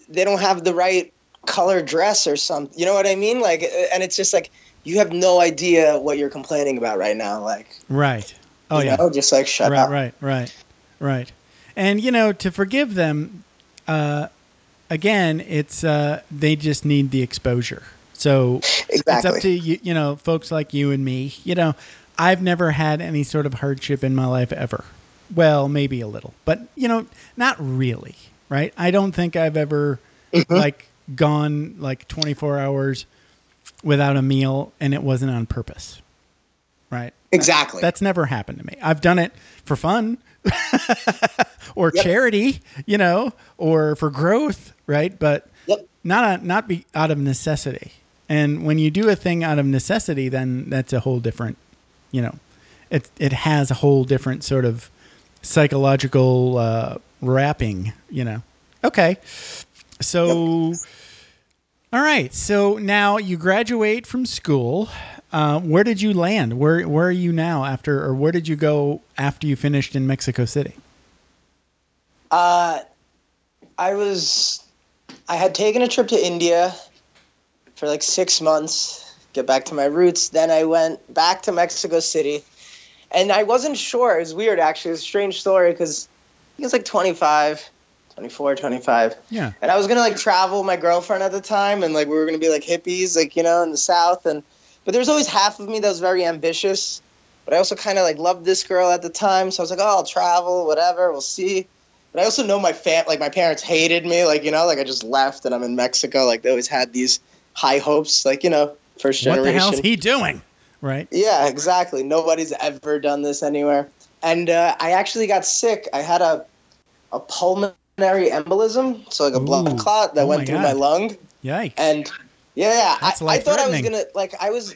they don't have the right color dress or something. You know what I mean? Like, and it's just like you have no idea what you're complaining about right now. Like, right. Oh yeah. know, just like shut right, up. right, right, right. And you know, to forgive them, uh, again, it's uh, they just need the exposure. So it's up to you, you know, folks like you and me. You know, I've never had any sort of hardship in my life ever. Well, maybe a little, but you know, not really. Right? I don't think I've ever Mm-hmm. like gone like 24 hours without a meal and it wasn't on purpose. Right? Exactly. That's never happened to me. I've done it for fun or Yep. charity, you know, or for growth, right? But Yep. not not be out of necessity. And when you do a thing out of necessity, then that's a whole different, you know, it it has a whole different sort of psychological uh, wrapping, you know. Okay, so. All right. So now you graduate from school. Uh, where did you land? Where Where are you now after, or where did you go after you finished in Mexico City? Uh, I was, I had taken a trip to India for like six months, get back to my roots. Then I went back to Mexico City, and I wasn't sure. It was weird, actually. It's a strange story because he was like 25, 24, 25. Yeah. And I was gonna like travel with my girlfriend at the time, and like we were gonna be like hippies, like you know, in the South. And but there was always half of me that was very ambitious, but I also kind of like loved this girl at the time. So I was like, oh, I'll travel, whatever, we'll see. But I also know my fam, like my parents hated me, like you know, like I just left and I'm in Mexico. Like they always had these high hopes, like you know, first generation. What the hell's he doing? right? Yeah, exactly. Nobody's ever done this anywhere. And uh, I actually got sick. I had a a pulmonary embolism, so like a Ooh. blood clot that Oh my went through God. my lung. Yikes. And yeah, I, I thought I was gonna like I was,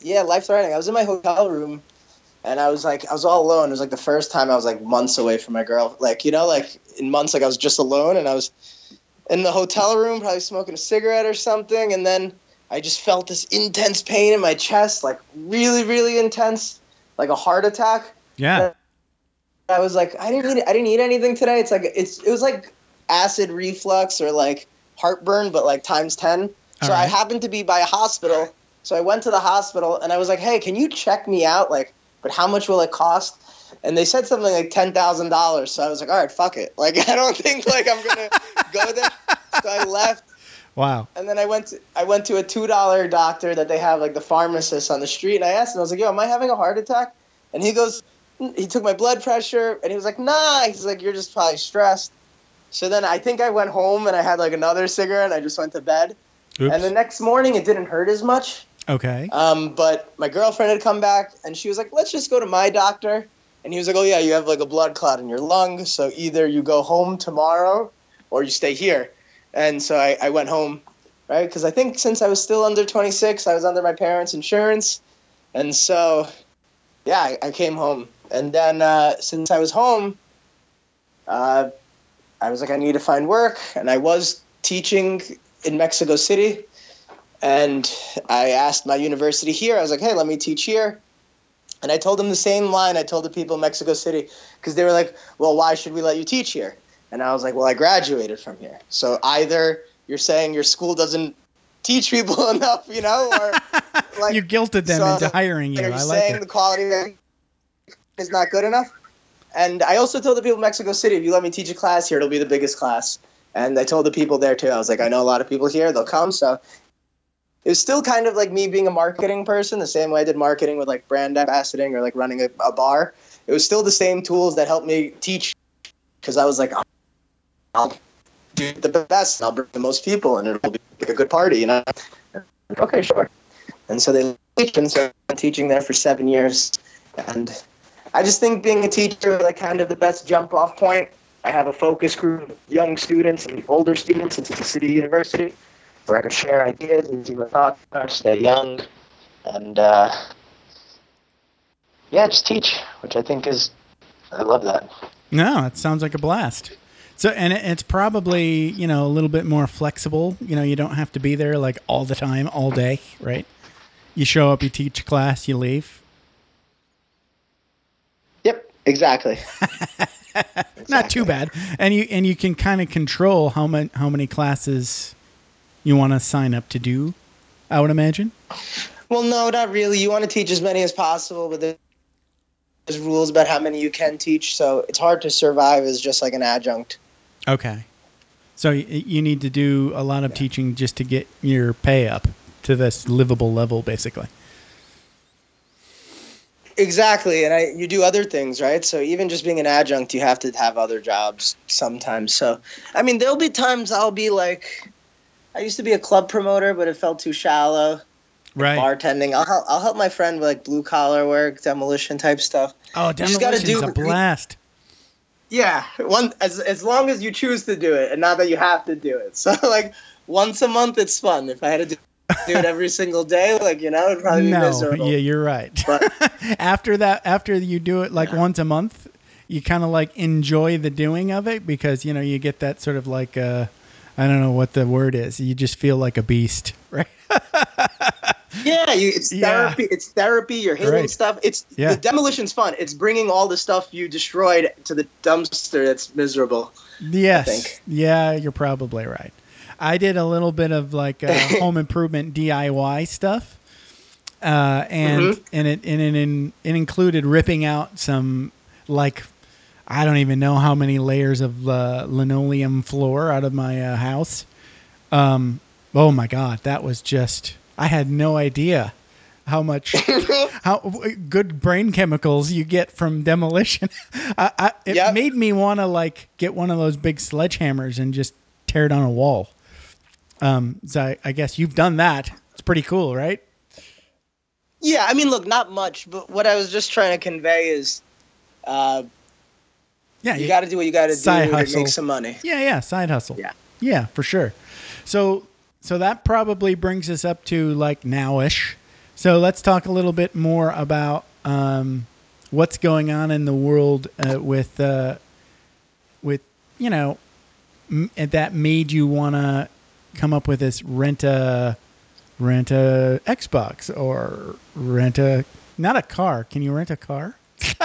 yeah, life threatening. I was in my hotel room, and I was like, I was all alone. It was like the first time I was like months away from my girl. Like you know, like in months, like I was just alone, and I was in the hotel room, probably smoking a cigarette or something, and then I just felt this intense pain in my chest, like really, really intense, like a heart attack. yeah. I was like, I didn't eat, I didn't eat anything today. It's like it's it was like acid reflux or like heartburn, but like times ten. So I happened to be by a hospital. So I went to the hospital and I was like, Hey, can you check me out? Like, but how much will it cost? And they said something like ten thousand dollars. So I was like, All right, fuck it. Like I don't think like I'm gonna go there. So I left Wow. and then I went to I went to a two dollar doctor that they have like the pharmacist on the street, and I asked him, I was like, "Yo, am I having a heart attack?" And he goes, he took my blood pressure, and he was like, "Nah." He's like, "You're just probably stressed." So then I think I went home and I had like another cigarette. and I just went to bed, Oops. and the next morning it didn't hurt as much. okay. Um, but my girlfriend had come back, and she was like, "Let's just go to my doctor." And he was like, "Oh yeah, you have like a blood clot in your lung, so either you go home tomorrow or you stay here." And so I, I went home, right? Because I think since I was still under 26, I was under my parents' insurance, and so yeah, I, I came home. And then uh, since I was home, uh, I was like, I need to find work, and I was teaching in Mexico City. And I asked my university here, I was like, hey, let me teach here. And I told them the same line I told the people in Mexico City because they were like, well, why should we let you teach here? And I was like, well, I graduated from here. So either you're saying your school doesn't teach people enough, you know, or like you guilted them so- into hiring you. are you I like saying it. the quality is not good enough? And I also told the people in Mexico City, if you let me teach a class here, it'll be the biggest class. And I told the people there too. I was like, I know a lot of people here; they'll come. So it was still kind of like me being a marketing person, the same way I did marketing with like brand ambassading or like running a, a bar. It was still the same tools that helped me teach because I was like, I'll do the best. I'll bring the most people, and it'll be like a good party, you know. Okay, sure. And so they teach, and so I'm teaching there for seven years, and I just think being a teacher is like kind of the best jump off point. I have a focus group of young students and older students at the city university where I can share ideas and see what thoughts are, stay young, and uh, yeah, just teach, which I think is I love that. No, it sounds like a blast. So, and it, it's probably you know a little bit more flexible. You know, you don't have to be there like all the time, all day, right? You show up, you teach a class, you leave. Yep, exactly. Not too bad, and you and you can kind of control how many how many classes you want to sign up to do. I would imagine. Well, no, not really. You want to teach as many as possible, but there's rules about how many you can teach, so it's hard to survive as just like an adjunct. Okay. So you need to do a lot of teaching just to get your pay up to this livable level, basically. Exactly, and I you do other things, right? So even just being an adjunct, you have to have other jobs sometimes. So I mean, there'll be times I'll be like, I used to be a club promoter, but it felt too shallow. Right. Bartending, I'll help, I'll help my friend with like blue collar work, demolition type stuff. Oh, demolition's do- a blast. Yeah, one as as long as you choose to do it, and not that you have to do it. So like once a month, it's fun. If I had to do, do it every single day, like you know, it'd probably be No, miserable. yeah, you're right. But- after that, after you do it like once a month, you kind of like enjoy the doing of it because you know you get that sort of like uh, I don't know what the word is. You just feel like a beast, right? Yeah, you, it's Yeah. therapy. It's therapy. You're hitting Right. stuff. It's Yeah. the demolition's fun. It's bringing all the stuff you destroyed to the dumpster that's miserable. Yes. think. Yeah, you're probably right. I did a little bit of like uh, home improvement DIY stuff, uh, and Mm-hmm. and it and it, in, it included ripping out some like I don't even know how many layers of uh, linoleum floor out of my uh, house. Um, oh my god, that was just I had no idea how much how good brain chemicals you get from demolition. I, I, it Yep. made me want to like get one of those big sledgehammers and just tear down a wall. Um, so I, I guess you've done that. It's pretty cool, right? Yeah, I mean, look, not much, but what I was just trying to convey is, uh, Yeah, you got to do what you got to do Side to make some money. Yeah, yeah, side hustle. Yeah. Yeah, for sure. So so that probably brings us up to like nowish. So let's talk a little bit more about um, what's going on in the world uh, with uh, with you know m- that made you want to come up with this rent a rent a Xbox or rent a not a car. Can you rent a car?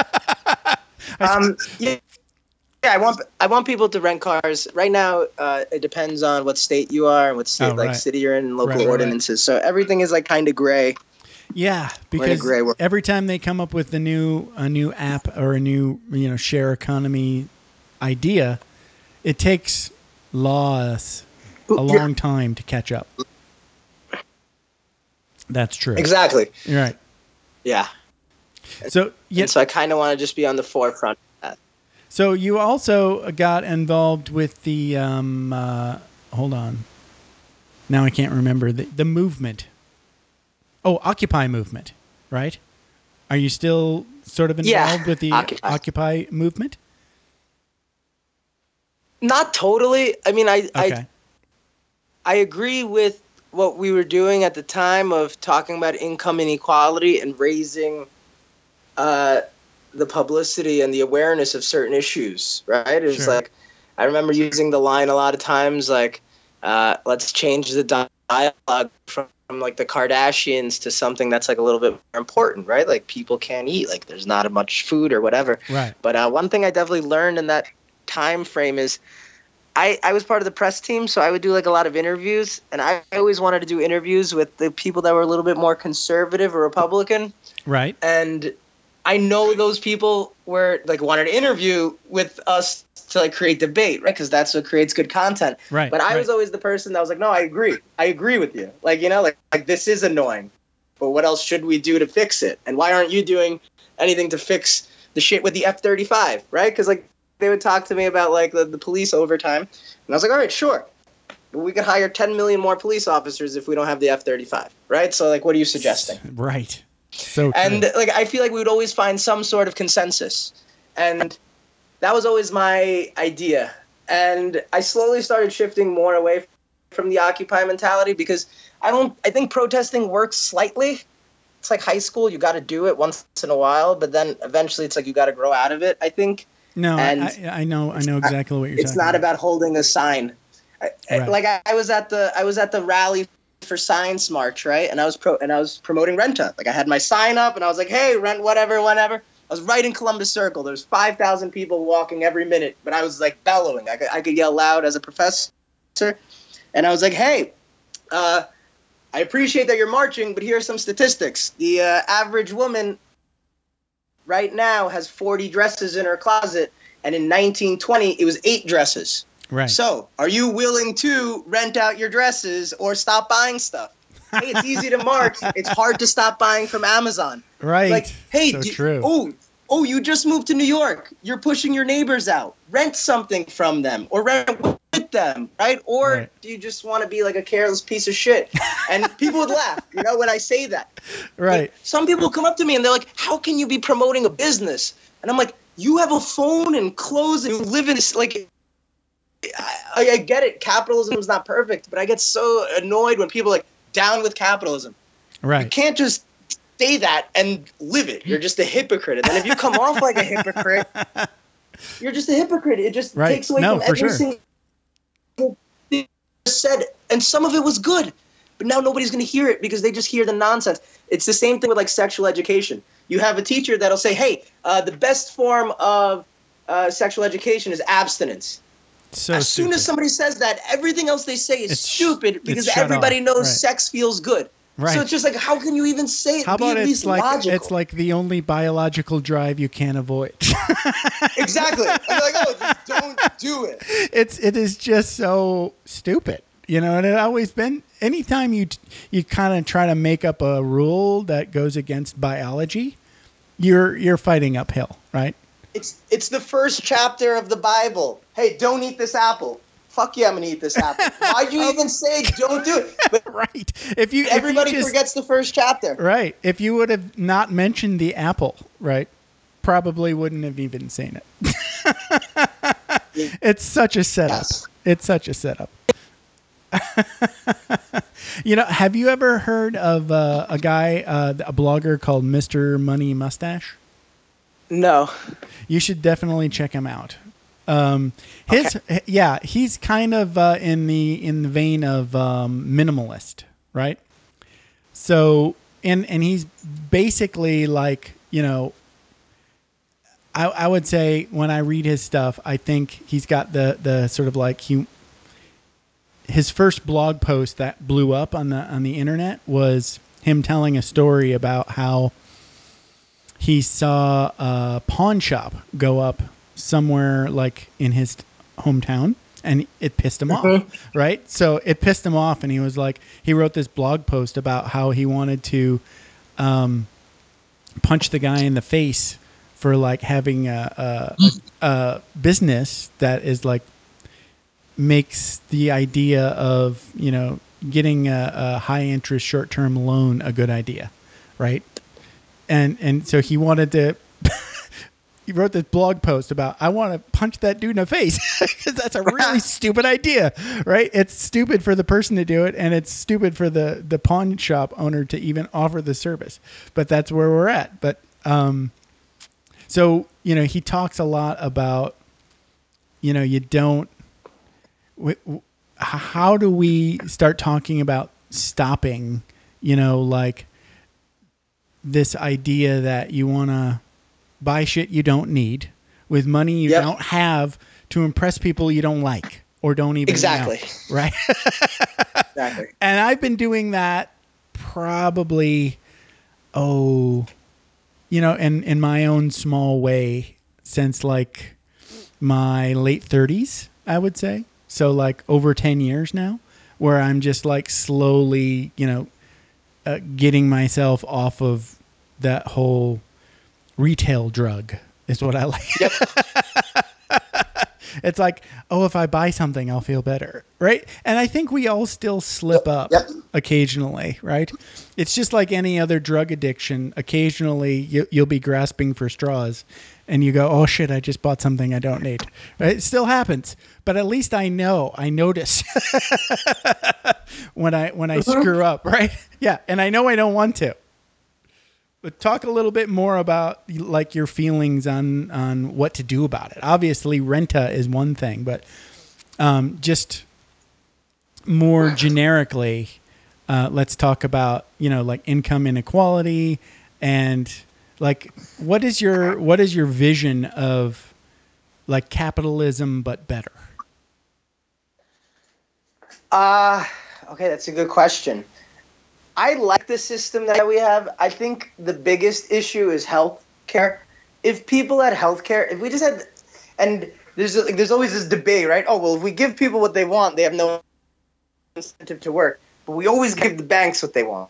Um, yeah, yeah. I want I want people to rent cars. Right now, uh, it depends on what state you are and what state, Oh, like right. city you're in, and local Right, right, right. ordinances. So everything is like kind of gray. Yeah, We're in a because every time they come up with a new a new app or a new you know share economy idea, it takes laws a long time to catch up. That's true. Exactly. You're right. Yeah. So yeah, And so I kind of want to just be on the forefront. So you also got involved with the um, uh, hold on. Now I can't remember the the movement. Oh, Occupy movement, right? Are you still sort of Yeah, involved with the Occupy. Occupy movement? Not totally. I mean, I Okay. I I agree with what we were doing at the time of talking about income inequality and raising uh, the publicity and the awareness of certain issues. Right? It's Sure. like I remember using the line a lot of times, like, uh, "Let's change the dialogue from." From like the Kardashians to something that's like a little bit more important, right? Like people can't eat, like there's not much food or whatever. Right. But uh, one thing I definitely learned in that time frame is I, I was part of the press team, so I would do like a lot of interviews, and I always wanted to do interviews with the people that were a little bit more conservative or Republican. Right. And I know those people were like wanted to interview with us to like create debate, right? Because that's what creates good content. Right. But I right. was always the person that was like, no, I agree. I agree with you. Like, you know, like, like this is annoying. But what else should we do to fix it? And why aren't you doing anything to fix the shit with the F 35, right? Because, like, they would talk to me about, like, the, the police overtime. And I was like, all right, sure. We could hire 10 million more police officers if we don't have the F 35, right? So, like, what are you suggesting? Right. So true. and like i feel like we would always find some sort of consensus and that was always my idea and i slowly started shifting more away from the occupy mentality because i don't i think protesting works slightly it's like high school you got to do it once in a while but then eventually it's like you got to grow out of it i think no, and I, I know. I know exactly what you're it's not about holding a sign I- Right. like I, I was at the i was at the rally for science march right? And i was pro and i was promoting Rentah. Like i had my sign up and i was like hey rent whatever whenever i was right in columbus circle. There's 5000 people walking every minute but i was like bellowing. I could, I could yell loud as a professor. And i was like hey uh, i appreciate that you're marching but here are some statistics. The uh, average woman right now has 40 dresses in her closet and in 1920 it was eight dresses Right. so, are you willing to rent out your dresses or stop buying stuff? Hey, it's easy to mark. It's hard to stop buying from Amazon. right. Like, hey, so do- oh, oh, you just moved to New York. You're pushing your neighbors out. Rent something from them or rent with them, right? Or Right. do you just want to be like a careless piece of shit? And people would laugh, you know, when I say that. right. Like, some people come up to me and they're like, "How can you be promoting a business?" And I'm like, "You have a phone and clothes and you live in this like." I, I get it. Capitalism is not perfect, but I get so annoyed when people are like down with capitalism. Right. You can't just say that and live it. You're just a hypocrite. And then if you come off like a hypocrite, you're just a hypocrite. It just Right. takes away No, from for every sure. single thing said. And some of it was good, but now nobody's going to hear it because they just hear the nonsense. It's the same thing with like sexual education. You have a teacher that'll say, "Hey, uh, the best form of uh, sexual education is abstinence." So as soon as somebody says that, everything else they say is It's- stupid because everybody off. knows Right. sex feels good. Right. So it's just like, how can you even say it? How Be about it's least like logical. it's like the only biological drive you can't avoid. exactly. I'm like, oh, just don't do it. it's it is just so stupid, you know. And it always been. Anytime you you kind of try to make up a rule that goes against biology, you're you're fighting uphill, right? It's it's the first chapter of the Bible. Hey, don't eat this apple. fuck yeah, I'm gonna eat this apple. Why'd you even say don't do it? But right. If you if you everybody just- forgets the first chapter. Right. If you would have not mentioned the apple, right, probably wouldn't have even seen it. it's such a setup. Yes. It's such a setup. you know, have you ever heard of uh, a guy, uh, a blogger called Mr. Money Mustache? No. You should definitely check him out. Um, his yeah, he's kind of uh, in the in the vein of um, minimalist, right? So and and he's basically like you know, I I would say when I read his stuff, I think he's got the the sort of like he his first blog post that blew up on the on the internet was him telling a story about how he saw a pawn shop go up somewhere like in his hometown and it pissed him off right? So it pissed him off and he was like he wrote this blog post about how he wanted to um, punch the guy in the face for like having a, a, a business that is like makes the idea of you know getting a, a high interest short term loan a good idea right and and so he wanted to he wrote this blog post about I want to punch that dude in the face because that's a really stupid idea, right? It's stupid for the person to do it, and it's stupid for the the pawn shop owner to even offer the service. But that's where we're at. But um, so you know, he talks a lot about you know you don't. w- w- How do we start talking about stopping? You know, like this idea that you want to buy shit you don't need with money you Yep. don't have to impress people you don't like or don't even know, Exactly. right Exactly. and i've been doing that probably oh you know in in my own small way since like my late 30s i would say so like over 10 years now where i'm just like slowly you know uh, getting myself off of that whole retail drug is what I like. it's like, oh, if I buy something, I'll feel better, right? And I think we all still slip up Yep. occasionally, right? It's just like any other drug addiction. Occasionally, you, you'll be grasping for straws, and you go, "Oh shit, I just bought something I don't need." Right? It still happens, but at least I know. I notice when I when I screw up, right? Yeah, and I know I don't want to. But talk a little bit more about like your feelings on on what to do about it. Obviously, Rentah is one thing, but um, just more generically, uh, let's talk about you know like income inequality and like what is your what is your vision of like capitalism but better? Uh, okay, that's a good question. I like the system that we have. I think the biggest issue is health care. If people had health care, if we just had, and there's like, there's always this debate, right? Oh well, if we give people what they want, they have no incentive to work. But we always give the banks what they want,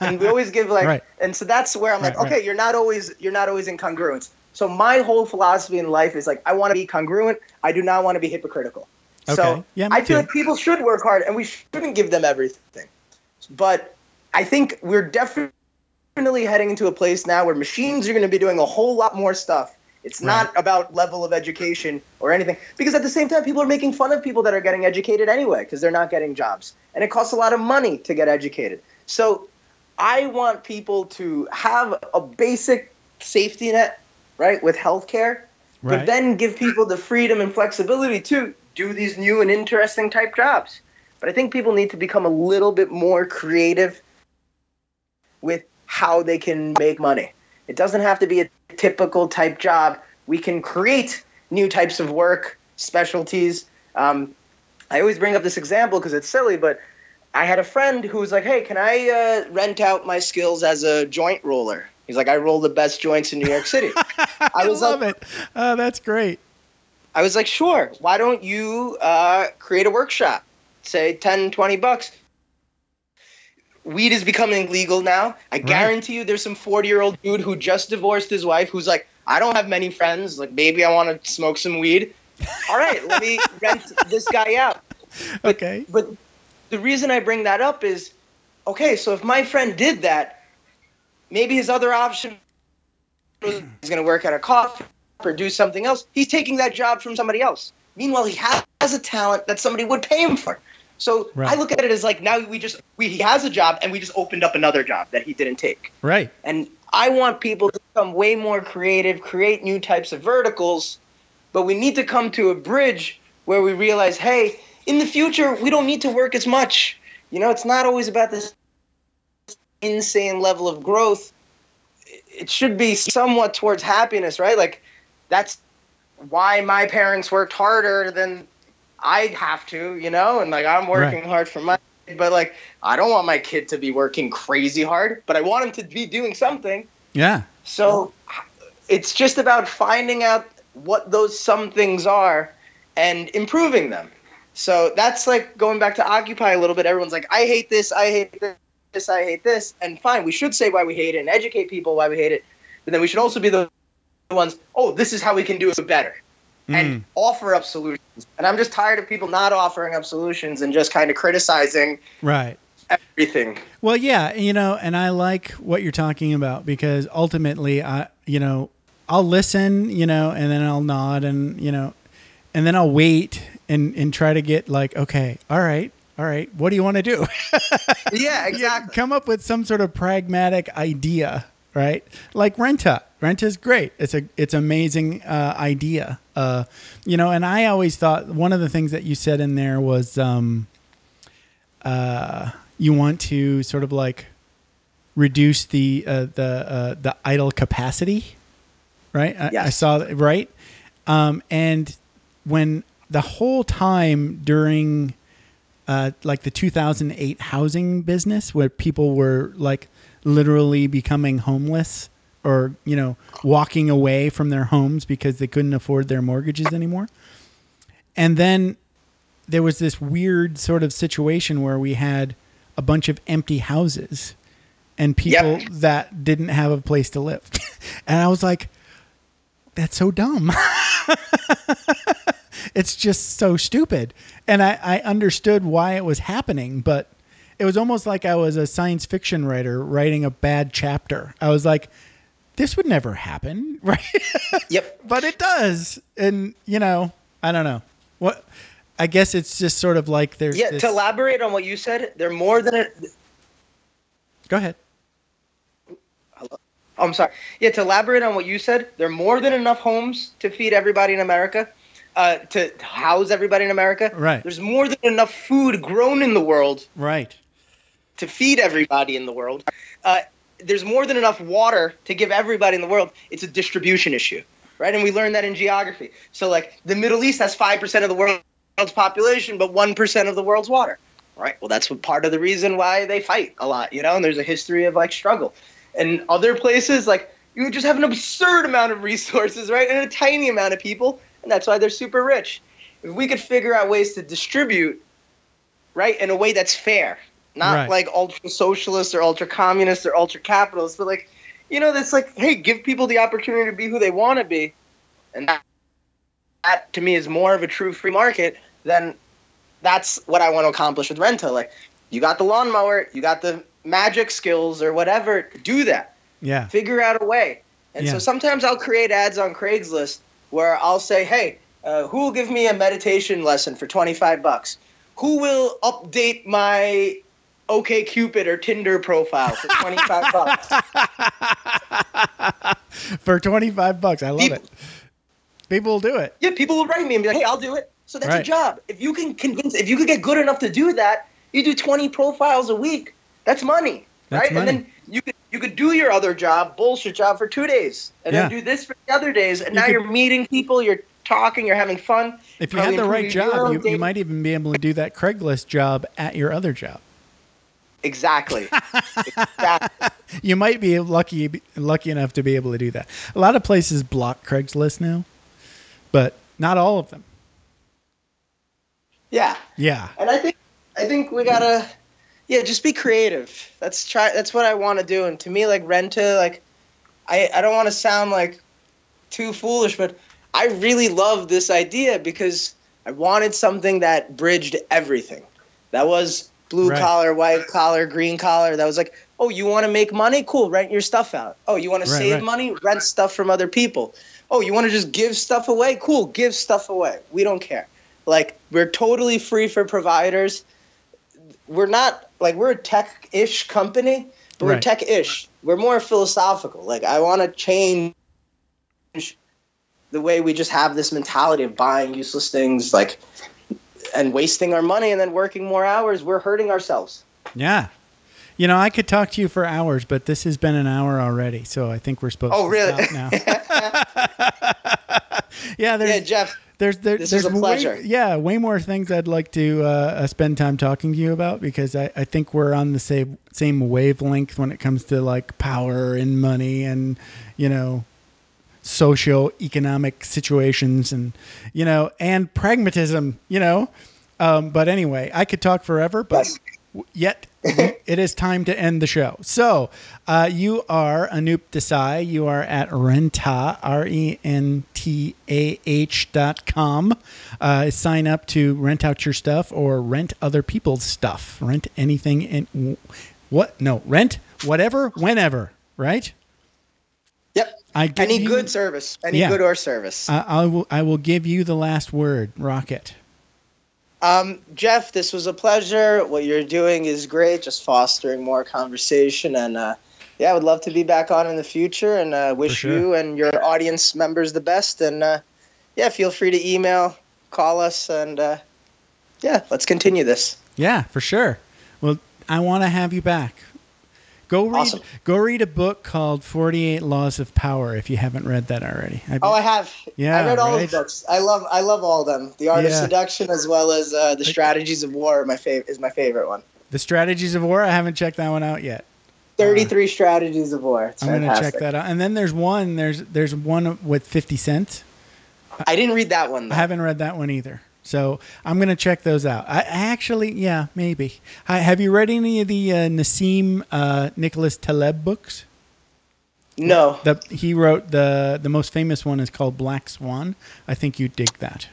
and we always give like, Right. and so that's where I'm like, Right, okay, right. you're not always you're not always in congruence. So my whole philosophy in life is like, I want to be congruent. I do not want to be hypocritical. Okay. So Yeah, I feel too. like people should work hard, and we shouldn't give them everything. But I think we're definitely heading into a place now where machines are going to be doing a whole lot more stuff. It's not about level of education or anything, because at the same time, people are making fun of people that are getting educated anyway because they're not getting jobs, and it costs a lot of money to get educated. So I want people to have a basic safety net, right, with healthcare, Right. but then give people the freedom and flexibility to do these new and interesting type jobs. But I think people need to become a little bit more creative with how they can make money. It doesn't have to be a typical type job. We can create new types of work, specialties. Um, I always bring up this example because it's silly, but I had a friend who was like, "Hey, can I uh, rent out my skills as a joint roller?" He's like, "I roll the best joints in New York City." I was love like- it. Oh, that's great. I was like, sure. Why don't you uh, create a workshop? Say 10, 20 bucks. Weed is becoming legal now. I guarantee you there's some 40 year old dude who just divorced his wife who's like, I don't have many friends. Like, maybe I want to smoke some weed. all right, let me rent this guy out. But, Okay. But the reason I bring that up is, okay, so if my friend did that, maybe his other option was he's going to work at a coffee or do something else. He's taking that job from somebody else. Meanwhile, he has a talent that somebody would pay him for. So Right. I look at it as like now we just we he has a job and we just opened up another job that he didn't take. Right. And I want people to become way more creative, create new types of verticals, but we need to come to a bridge where we realize, hey, in the future, we don't need to work as much. You know, it's not always about this insane level of growth. It should be somewhat towards happiness, right? Like, that's why my parents worked harder than I have to, you know? And like, I'm working Right. hard for my but like I don't want my kid to be working crazy hard, but I want him to be doing something. Yeah. So it's just about finding out what those some things are and improving them. So that's like going back to Occupy a little bit. Everyone's like, I hate this, I hate this, I hate this. And fine, we should say why we hate it and educate people why we hate it. But then we should also be the ones, oh, this is how we can do it better. And hmm. offer up solutions. And I'm just tired of people not offering up solutions and just kind of criticizing Right. everything. Well, yeah, you know, and I like what you're talking about because ultimately, I, you know, I'll listen, you know, and then I'll nod, and you know, and then I'll wait and and try to get like, okay, all right, all right, what do you want to do? Yeah, Yeah, exactly. come up with some sort of pragmatic idea, right? Like Rentah. Rentah is great. It's a it's amazing uh, idea. Uh, you know, and I always thought one of the things that you said in there was um, uh, you want to sort of like reduce the uh, the uh, the idle capacity, right? I, I saw that right, um, and when the whole time during uh, like the 2008 housing business where people were like literally becoming homeless or you know walking away from their homes because they couldn't afford their mortgages anymore. And then there was this weird sort of situation where we had a bunch of empty houses and people Yep. that didn't have a place to live. And i was like that's so dumb it's just so stupid. And I, I understood why it was happening, but it was almost like I was a science fiction writer writing a bad chapter. I was like, this would never happen, right? Yep. but it does. And, you know, I don't know. What I guess it's just sort of like there's Yeah, this- to elaborate on what you said, they're more than a, Go ahead. I'm sorry. Yeah, to elaborate on what you said, there are more than enough homes to feed everybody in America, uh, to house everybody in America. Right. There's more than enough food grown in the world Right. to feed everybody in the world. Uh, there's more than enough water to give everybody in the world. It's a distribution issue, right? And we learned that in geography. So, like, the Middle East has 5% of the world's population, but 1% of the world's water, right? Well, that's part of the reason why they fight a lot, you know? And there's a history of, like, struggle. And other places, like, you just have an absurd amount of resources, right? And a tiny amount of people, and that's why they're super rich. If we could figure out ways to distribute right? In a way that's fair, not Right. like ultra socialist or ultra communist or ultra capitalist, but like, you know, that's like, hey, give people the opportunity to be who they want to be, and that, that to me is more of a true free market than that's what I want to accomplish with Rentah. Like, you got the lawnmower, you got the magic skills or whatever, do that Yeah. figure out a way. And Yeah. so sometimes I'll create ads on Craigslist where I'll say, "Hey, uh, who will give me a meditation lesson for 25 bucks? Who will update my OK Cupid or Tinder profile for 25 bucks?" For 25 bucks. I love People- it. People will do it. Yeah, people will write me and be like, "Hey, I'll do it." So that's Right. your job. If you can convince, if you could get good enough to do that, you do 20 profiles a week. That's money, That's right? money. And then you could you could do your other job, bullshit job, for two days, and Yeah. then do this for the other days, and You now could- you're meeting people, you're talking, you're having fun. If you had the right job, you, you might even be able to do that Craigslist job at your other job. exactly. exactly. You might be lucky lucky enough to be able to do that. A lot of places block Craigslist now, but not all of them. Yeah, Yeah. and I think I think we gotta, yeah, just be creative. That's try. That's what I want to do. And to me, like Rentah, like I I don't want to sound like too foolish, but I really love this idea because I wanted something that bridged everything. That was blue Right. collar, white collar, green collar. That was like, oh, you want to make money? Cool, rent your stuff out. Oh, you want to Right, save right. money? Rent stuff from other people. Oh, you want to just give stuff away? Cool, give stuff away. We don't care. Like, we're totally free for providers. We're not, like, we're a tech ish company, but we're Right. tech ish. We're more philosophical. Like, I want to change the way we just have this mentality of buying useless things, like, and wasting our money and then working more hours. We're hurting ourselves. Yeah. You know, I could talk to you for hours, but this has been an hour already, so I think we're supposed Oh, to really? stop now. yeah, there's Yeah, Jeff. there's there, this there's was a pleasure. Way, yeah, way more things I'd like to uh, uh, spend time talking to you about because I, I think we're on the same same wavelength when it comes to like power and money and you know socio-economic situations and you know and pragmatism you know um, but anyway i could talk forever but Yes. Yet it is time to end the show so uh, you are anoop desai you are at Rentah R E N T A H dot com uh, sign up to rent out your stuff or rent other people's stuff rent anything in what no rent whatever whenever right Yep. I give Any you- good service. Any Yeah. good or service. I, I will. I will give you the last word. Rocket. Um, Jeff, this was a pleasure. What you're doing is great, just fostering more conversation. And uh, yeah, I would love to be back on in the future and uh, wish sure. you and your audience members the best. And uh, yeah, feel free to email, call us, and uh, yeah, let's continue this. Yeah, for sure. Well, I want to have you back. Go read. Awesome. Go read a book called Forty Eight Laws of Power if you haven't read that already. Oh. I have. Yeah, I read all right? of the books. I love. I love all of them. The Art of Seduction, as well as uh, the Strategies of War, my fav- is my favorite one. the Strategies of War. I haven't checked that one out yet. Thirty-three Strategies of War. It's I'm gonna check that out. And then there's one. There's there's one with Fifty Cent. I didn't read that one. I haven't read that one either. So I'm gonna check those out. I, I actually, yeah, maybe. Hi, have you read any of the uh, Nassim uh, Nicholas Taleb books? No. The he wrote the the most famous one is called Black Swan. I think you dig that.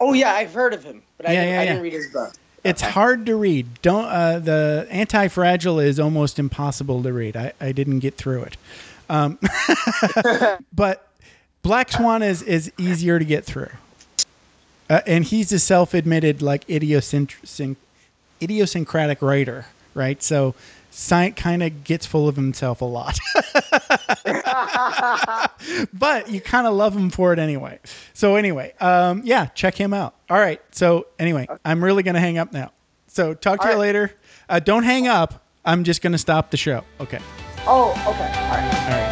Oh yeah, I've heard of him, but I, Yeah, didn't, yeah, I yeah. didn't read his book. It's Okay. hard to read. Don't uh, the Anti Fragile is almost impossible to read. I, I didn't get through it, um, but Black Swan is is easier to get through. Uh, and he's a self admitted like idiosync- idiosyncratic writer, right? So. Sci- kind of gets full of himself a lot, but you kind of love him for it anyway. So anyway, um, yeah, check him out. All right. So anyway, I'm really gonna hang up now. So talk to All you right. later. Uh, don't hang up. I'm just gonna stop the show. Okay. Oh, okay. All right. All right.